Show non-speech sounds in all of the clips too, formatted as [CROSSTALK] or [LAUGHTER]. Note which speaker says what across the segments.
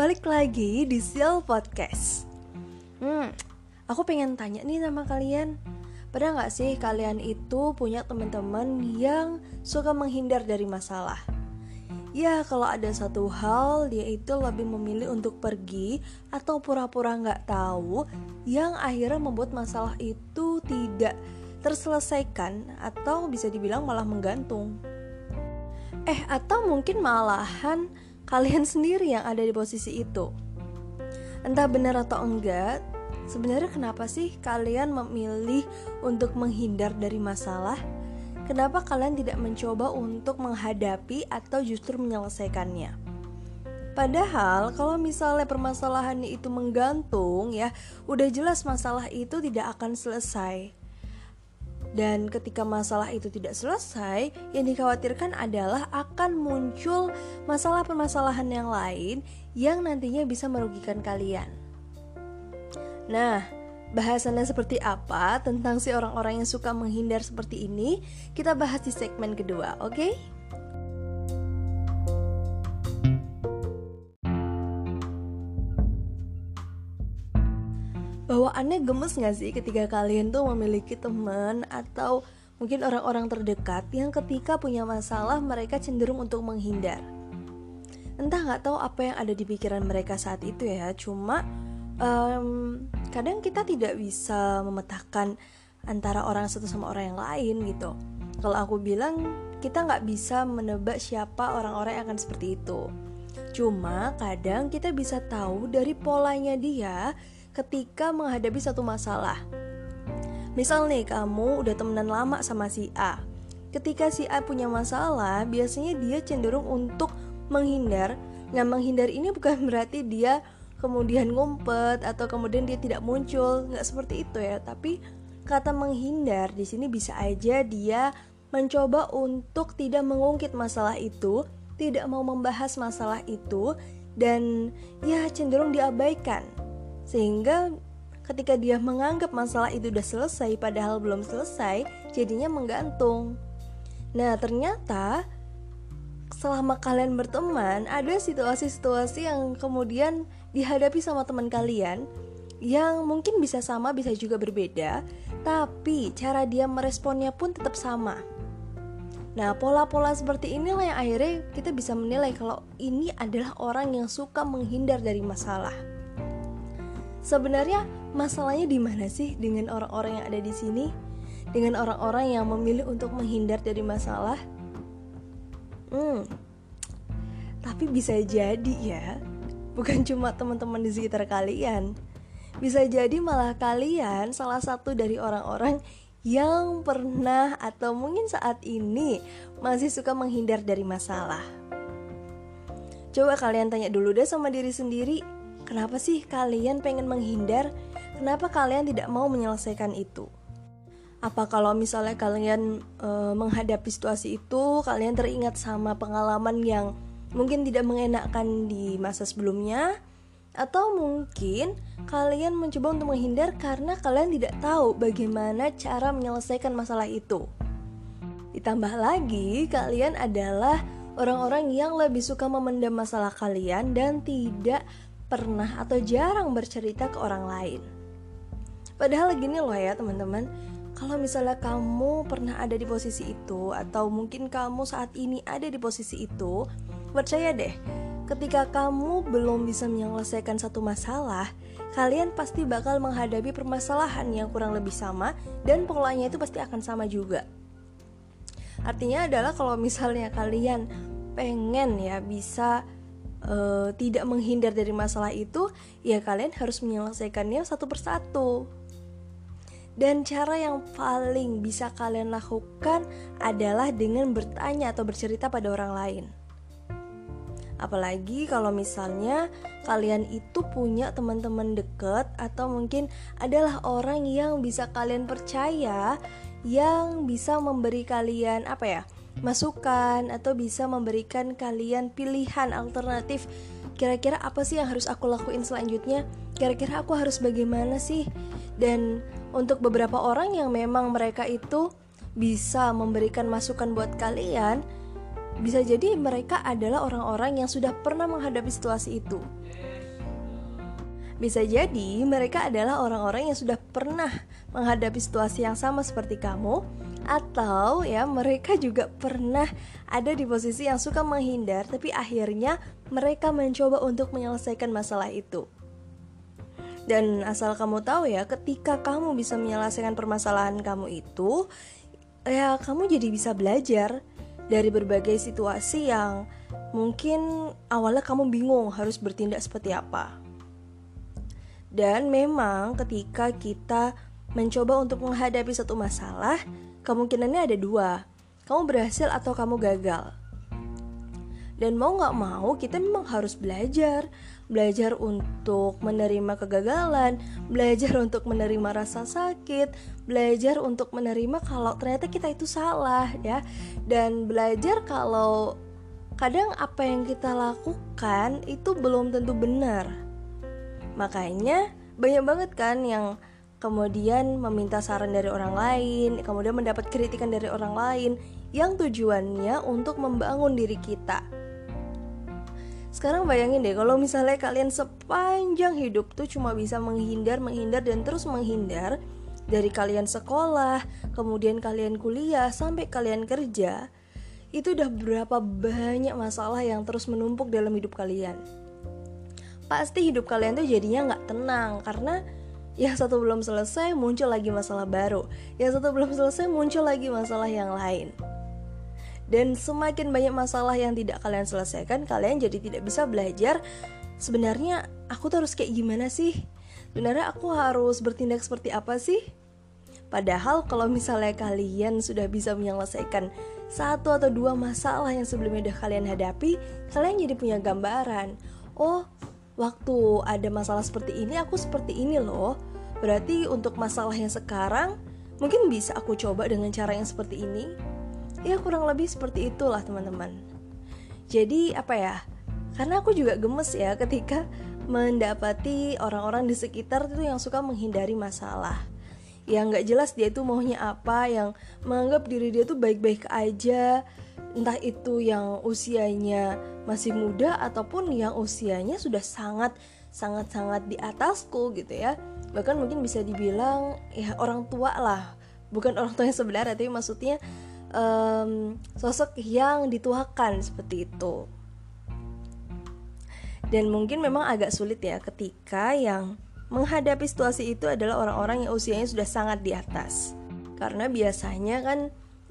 Speaker 1: balik lagi di Seal Podcast Hmm, aku pengen tanya nih sama kalian Pernah gak sih kalian itu punya teman-teman yang suka menghindar dari masalah? Ya, kalau ada satu hal, dia itu lebih memilih untuk pergi atau pura-pura nggak tahu, yang akhirnya membuat masalah itu tidak terselesaikan atau bisa dibilang malah menggantung. Eh, atau mungkin malahan kalian sendiri yang ada di posisi itu. Entah benar atau enggak, sebenarnya kenapa sih kalian memilih untuk menghindar dari masalah? Kenapa kalian tidak mencoba untuk menghadapi atau justru menyelesaikannya? Padahal kalau misalnya permasalahannya itu menggantung ya, udah jelas masalah itu tidak akan selesai. Dan ketika masalah itu tidak selesai, yang dikhawatirkan adalah akan muncul masalah permasalahan yang lain yang nantinya bisa merugikan kalian. Nah, bahasannya seperti apa tentang si orang-orang yang suka menghindar seperti ini, kita bahas di segmen kedua, oke? Okay? Bawaannya gemes gak sih ketika kalian tuh memiliki teman atau mungkin orang-orang terdekat yang ketika punya masalah mereka cenderung untuk menghindar? Entah nggak tahu apa yang ada di pikiran mereka saat itu ya cuma um, kadang kita tidak bisa memetakan antara orang satu sama orang yang lain gitu. Kalau aku bilang kita nggak bisa menebak siapa orang-orang yang akan seperti itu. Cuma kadang kita bisa tahu dari polanya dia ketika menghadapi satu masalah. Misal nih kamu udah temenan lama sama si A. Ketika si A punya masalah, biasanya dia cenderung untuk menghindar. Nah, menghindar ini [LAUGHS] bukan berarti dia kemudian ngumpet atau kemudian dia tidak muncul, nggak seperti itu ya. Tapi kata menghindar di sini bisa aja dia mencoba untuk tidak mengungkit masalah itu, tidak mau membahas masalah itu, dan ya cenderung diabaikan sehingga ketika dia menganggap masalah itu sudah selesai padahal belum selesai, jadinya menggantung. Nah, ternyata selama kalian berteman, ada situasi-situasi yang kemudian dihadapi sama teman kalian yang mungkin bisa sama, bisa juga berbeda, tapi cara dia meresponnya pun tetap sama. Nah, pola-pola seperti inilah yang akhirnya kita bisa menilai kalau ini adalah orang yang suka menghindar dari masalah. Sebenarnya masalahnya di mana sih dengan orang-orang yang ada di sini? Dengan orang-orang yang memilih untuk menghindar dari masalah? Hmm. Tapi bisa jadi ya, bukan cuma teman-teman di sekitar kalian. Bisa jadi malah kalian salah satu dari orang-orang yang pernah atau mungkin saat ini masih suka menghindar dari masalah. Coba kalian tanya dulu deh sama diri sendiri, Kenapa sih kalian pengen menghindar? Kenapa kalian tidak mau menyelesaikan itu? Apa kalau misalnya kalian e, menghadapi situasi itu, kalian teringat sama pengalaman yang mungkin tidak mengenakan di masa sebelumnya? Atau mungkin kalian mencoba untuk menghindar karena kalian tidak tahu bagaimana cara menyelesaikan masalah itu. Ditambah lagi, kalian adalah orang-orang yang lebih suka memendam masalah kalian dan tidak pernah atau jarang bercerita ke orang lain. Padahal gini loh ya teman-teman, kalau misalnya kamu pernah ada di posisi itu atau mungkin kamu saat ini ada di posisi itu, percaya deh, ketika kamu belum bisa menyelesaikan satu masalah, kalian pasti bakal menghadapi permasalahan yang kurang lebih sama dan polanya itu pasti akan sama juga. Artinya adalah kalau misalnya kalian pengen ya bisa uh, tidak menghindar dari masalah itu, ya kalian harus menyelesaikannya satu persatu. Dan cara yang paling bisa kalian lakukan adalah dengan bertanya atau bercerita pada orang lain. Apalagi kalau misalnya kalian itu punya teman-teman dekat atau mungkin adalah orang yang bisa kalian percaya yang bisa memberi kalian apa ya? Masukan atau bisa memberikan kalian pilihan alternatif kira-kira apa sih yang harus aku lakuin selanjutnya? Kira-kira aku harus bagaimana sih? Dan untuk beberapa orang yang memang mereka itu bisa memberikan masukan buat kalian bisa jadi mereka adalah orang-orang yang sudah pernah menghadapi situasi itu. Bisa jadi mereka adalah orang-orang yang sudah pernah menghadapi situasi yang sama seperti kamu atau ya mereka juga pernah ada di posisi yang suka menghindar tapi akhirnya mereka mencoba untuk menyelesaikan masalah itu. Dan asal kamu tahu ya, ketika kamu bisa menyelesaikan permasalahan kamu itu, ya kamu jadi bisa belajar dari berbagai situasi yang mungkin awalnya kamu bingung harus bertindak seperti apa. Dan memang ketika kita mencoba untuk menghadapi satu masalah, kemungkinannya ada dua. Kamu berhasil atau kamu gagal. Dan mau gak mau kita memang harus belajar Belajar untuk menerima kegagalan Belajar untuk menerima rasa sakit Belajar untuk menerima kalau ternyata kita itu salah ya Dan belajar kalau kadang apa yang kita lakukan itu belum tentu benar Makanya banyak banget kan yang kemudian meminta saran dari orang lain, kemudian mendapat kritikan dari orang lain yang tujuannya untuk membangun diri kita. Sekarang bayangin deh kalau misalnya kalian sepanjang hidup tuh cuma bisa menghindar, menghindar dan terus menghindar dari kalian sekolah, kemudian kalian kuliah sampai kalian kerja, itu udah berapa banyak masalah yang terus menumpuk dalam hidup kalian pasti hidup kalian tuh jadinya nggak tenang karena yang satu belum selesai muncul lagi masalah baru. Yang satu belum selesai muncul lagi masalah yang lain. Dan semakin banyak masalah yang tidak kalian selesaikan kalian jadi tidak bisa belajar sebenarnya aku tuh harus kayak gimana sih? Sebenarnya aku harus bertindak seperti apa sih? Padahal kalau misalnya kalian sudah bisa menyelesaikan satu atau dua masalah yang sebelumnya udah kalian hadapi, kalian jadi punya gambaran. Oh, waktu ada masalah seperti ini aku seperti ini loh berarti untuk masalah yang sekarang mungkin bisa aku coba dengan cara yang seperti ini? Ya kurang lebih seperti itulah teman-teman. Jadi apa ya? Karena aku juga gemes ya ketika mendapati orang-orang di sekitar itu yang suka menghindari masalah. Yang nggak jelas dia itu maunya apa yang menganggap diri dia tuh baik-baik aja. Entah itu yang usianya masih muda ataupun yang usianya sudah sangat sangat sangat di atasku gitu ya bahkan mungkin bisa dibilang ya orang tua lah. Bukan orang tua yang sebenarnya tapi maksudnya um, sosok yang dituakan seperti itu. Dan mungkin memang agak sulit ya ketika yang menghadapi situasi itu adalah orang-orang yang usianya sudah sangat di atas. Karena biasanya kan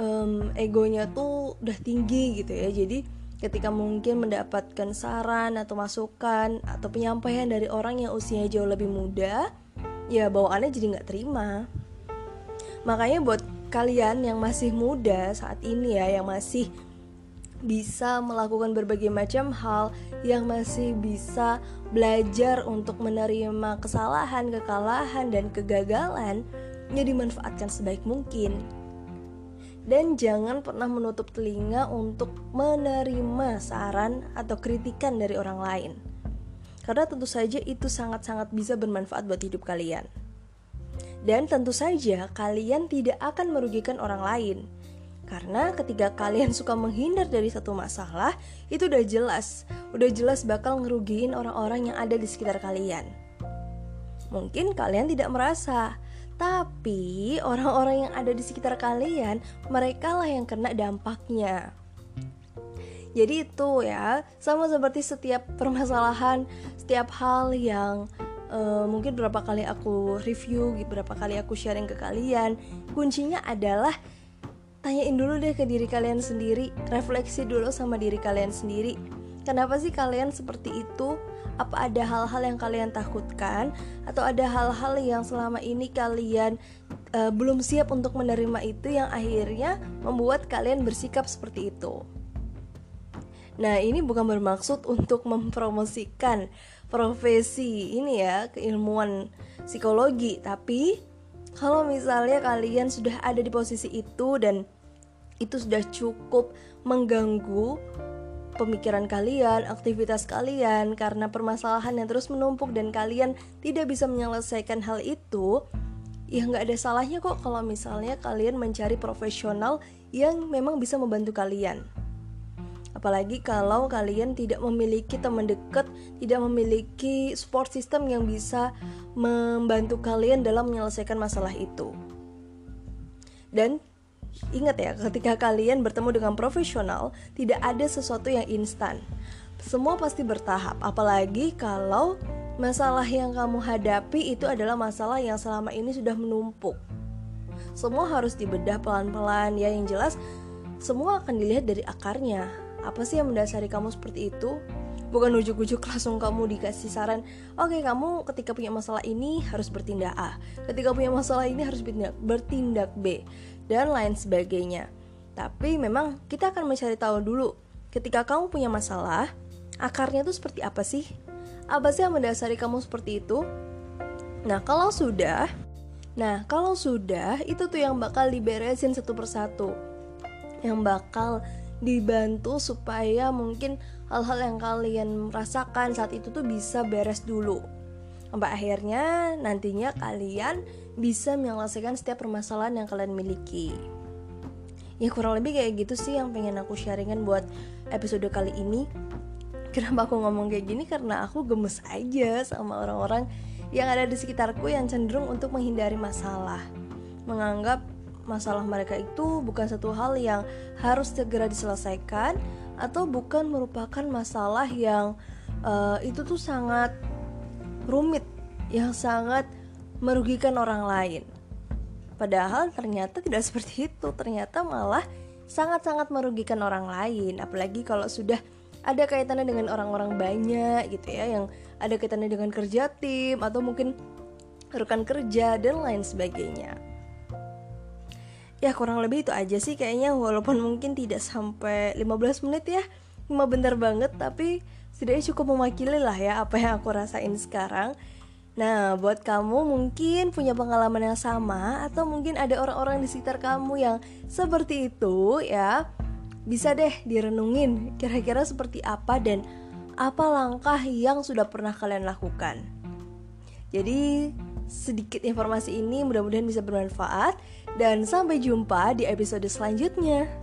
Speaker 1: um, egonya tuh udah tinggi gitu ya. Jadi ketika mungkin mendapatkan saran atau masukan atau penyampaian dari orang yang usianya jauh lebih muda ya bawaannya jadi nggak terima makanya buat kalian yang masih muda saat ini ya yang masih bisa melakukan berbagai macam hal yang masih bisa belajar untuk menerima kesalahan, kekalahan, dan kegagalan, ya dimanfaatkan sebaik mungkin dan jangan pernah menutup telinga untuk menerima saran atau kritikan dari orang lain. Karena tentu saja itu sangat-sangat bisa bermanfaat buat hidup kalian. Dan tentu saja kalian tidak akan merugikan orang lain. Karena ketika kalian [LAUGHS] suka menghindar dari satu masalah, itu udah jelas, udah jelas bakal ngerugiin orang-orang yang ada di sekitar kalian. Mungkin kalian tidak merasa, tapi orang-orang yang ada di sekitar kalian, mereka lah yang kena dampaknya. Jadi itu ya, sama seperti setiap permasalahan, setiap hal yang uh, mungkin berapa kali aku review, beberapa kali aku sharing ke kalian, kuncinya adalah tanyain dulu deh ke diri kalian sendiri, refleksi dulu sama diri kalian sendiri. Kenapa sih kalian seperti itu? apa ada hal-hal yang kalian takutkan atau ada hal-hal yang selama ini kalian uh, belum siap untuk menerima itu yang akhirnya membuat kalian bersikap seperti itu. Nah, ini bukan bermaksud untuk mempromosikan profesi ini ya, keilmuan psikologi, tapi kalau misalnya kalian sudah ada di posisi itu dan itu sudah cukup mengganggu pemikiran kalian, aktivitas kalian karena permasalahan yang terus menumpuk dan kalian tidak bisa menyelesaikan hal itu, ya nggak ada salahnya kok kalau misalnya kalian mencari profesional yang memang bisa membantu kalian. Apalagi kalau kalian tidak memiliki teman dekat, tidak memiliki support system yang bisa membantu kalian dalam menyelesaikan masalah itu. Dan ingat ya, ketika kalian bertemu dengan profesional, tidak ada sesuatu yang instan. Semua pasti bertahap, apalagi kalau masalah yang kamu hadapi itu adalah masalah yang selama ini sudah menumpuk. Semua harus dibedah pelan-pelan ya, yang jelas semua akan dilihat dari akarnya apa sih yang mendasari kamu seperti itu? Bukan ujuk-ujuk langsung kamu dikasih saran oke okay, kamu ketika punya masalah ini harus bertindak A. Ketika punya masalah ini harus bertindak, bertindak B. Dan lain sebagainya. Tapi memang kita akan mencari tahu dulu ketika kamu punya masalah akarnya itu seperti apa sih? Apa sih yang mendasari kamu seperti itu? Nah kalau sudah nah kalau sudah itu tuh yang bakal diberesin satu persatu. Yang bakal dibantu supaya mungkin hal-hal yang kalian rasakan saat itu tuh bisa beres dulu. Sampai akhirnya nantinya kalian bisa menyelesaikan setiap permasalahan yang kalian miliki. Ya kurang lebih kayak gitu sih yang pengen aku sharingan buat episode kali ini. Kenapa aku ngomong kayak gini? Karena aku gemes aja sama orang-orang yang ada di sekitarku yang cenderung untuk menghindari masalah. Menganggap masalah mereka itu bukan satu hal yang harus segera diselesaikan atau bukan merupakan masalah yang uh, itu tuh sangat rumit, yang sangat merugikan orang lain. Padahal ternyata tidak [LAUGHS] seperti itu, ternyata malah sangat-sangat merugikan orang lain, apalagi kalau sudah ada kaitannya dengan orang-orang banyak gitu ya, yang ada kaitannya dengan kerja tim atau mungkin rekan kerja dan lain sebagainya ya kurang lebih itu aja sih kayaknya walaupun mungkin tidak sampai 15 menit ya cuma bentar banget tapi setidaknya cukup mewakili lah ya apa yang aku rasain sekarang Nah, buat kamu mungkin punya pengalaman yang sama atau mungkin ada orang-orang di sekitar kamu yang seperti itu ya. Bisa deh direnungin kira-kira seperti apa dan apa langkah yang sudah pernah kalian lakukan. Jadi, sedikit informasi ini mudah-mudahan bisa bermanfaat dan sampai jumpa di episode selanjutnya.